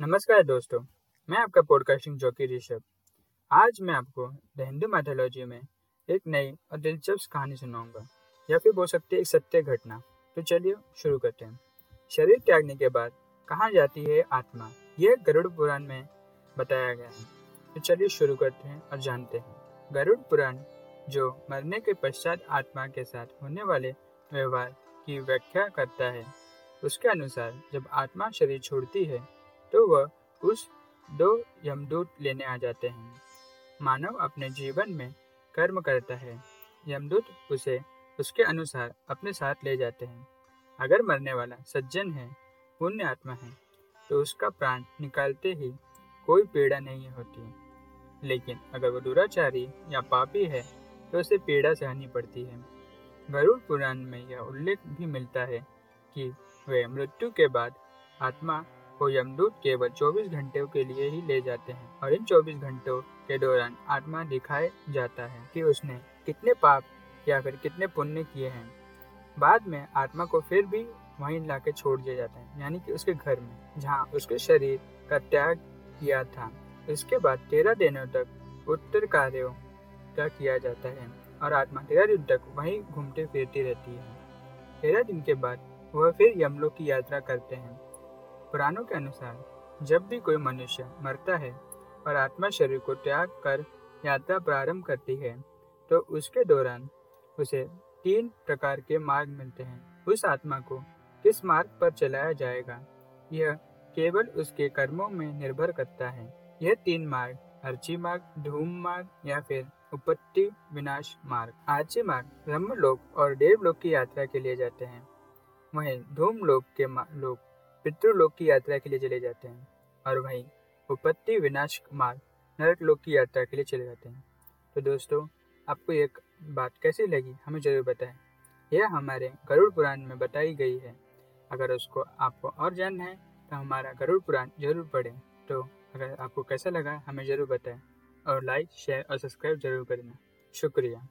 नमस्कार दोस्तों, मैं आपका पॉडकास्टिंग जॉकी ऋषभ। आज मैं आपको द हिंदू मैथोलॉजी में एक नई और दिलचस्प कहानी सुनाऊँगा, या फिर बोल सकते एक सत्य घटना। तो चलिए शुरू करते हैं। शरीर त्यागने के बाद कहाँ जाती है आत्मा, यह गरुड़ पुराण में बताया गया है। तो चलिए शुरू करते हैं और जानते हैं। गरुड़ पुराण, जो मरने के पश्चात आत्मा के साथ होने वाले व्यवहार की व्याख्या करता है, उसके अनुसार जब आत्मा शरीर छोड़ती है तो वह उस दो यमदूत लेने आ जाते हैं। मानव अपने जीवन में कर्म करता है। यमदूत उसे उसके अनुसार अपने साथ ले जाते हैं। अगर मरने वाला सज्जन है, पुण्य आत्मा है तो उसका प्राण निकालते ही कोई पीड़ा नहीं होती। लेकिन अगर वह दुराचारी या पापी है तो उसे पीड़ा सहनी पड़ती है। गरुड़ पुराण में यह उल्लेख भी मिलता है कि वे मृत्यु के बाद आत्मा को यमदूत केवल 24 घंटे के लिए ही ले जाते हैं और इन 24 घंटों के दौरान आत्मा दिखाए जाता है कि उसने कितने पाप या फिर कितने पुण्य किए हैं। बाद में आत्मा को फिर भी वहीं ला छोड़ दिया जाता है, यानी कि उसके घर में, जहाँ उसके शरीर का त्याग किया था। इसके बाद तेरह दिनों तक उत्तर कार्यों का किया जाता है और आत्मा तेरह दिन तक वहीं घूमते फिरती रहती है। तेरह दिन के बाद वह फिर यमलोक की यात्रा करते हैं। पुराणों के अनुसार जब भी कोई मनुष्य मरता है और आत्मा शरीर को त्याग कर यात्रा प्रारंभ करती है तो उसके दौरान उसे तीन प्रकार के मार्ग मिलते हैं। उस आत्मा को किस मार्ग पर चलाया जाएगा, यह केवल उसके कर्मों में निर्भर करता है। यह तीन मार्ग, अर्ची मार्ग, धूम मार्ग या फिर उपत्ति विनाश मार्ग। आर्ची मार्ग ब्रह्म लोक और देवलोक की यात्रा के लिए जाते हैं। वहीं धूम लोक के लोग पितृलोक की यात्रा के लिए चले जाते हैं। और वहीं उपत्ति विनाश मार्ग नरक लोक की यात्रा के लिए चले जाते हैं। तो दोस्तों, आपको एक बात कैसी लगी, हमें ज़रूर बताएँ। यह हमारे गरुड़ पुराण में बताई गई है। अगर उसको आपको और जानना है तो हमारा गरुड़ पुराण ज़रूर पढ़ें। तो अगर आपको कैसा लगा, हमें ज़रूर बताएँ। और लाइक शेयर और सब्सक्राइब ज़रूर करना। शुक्रिया।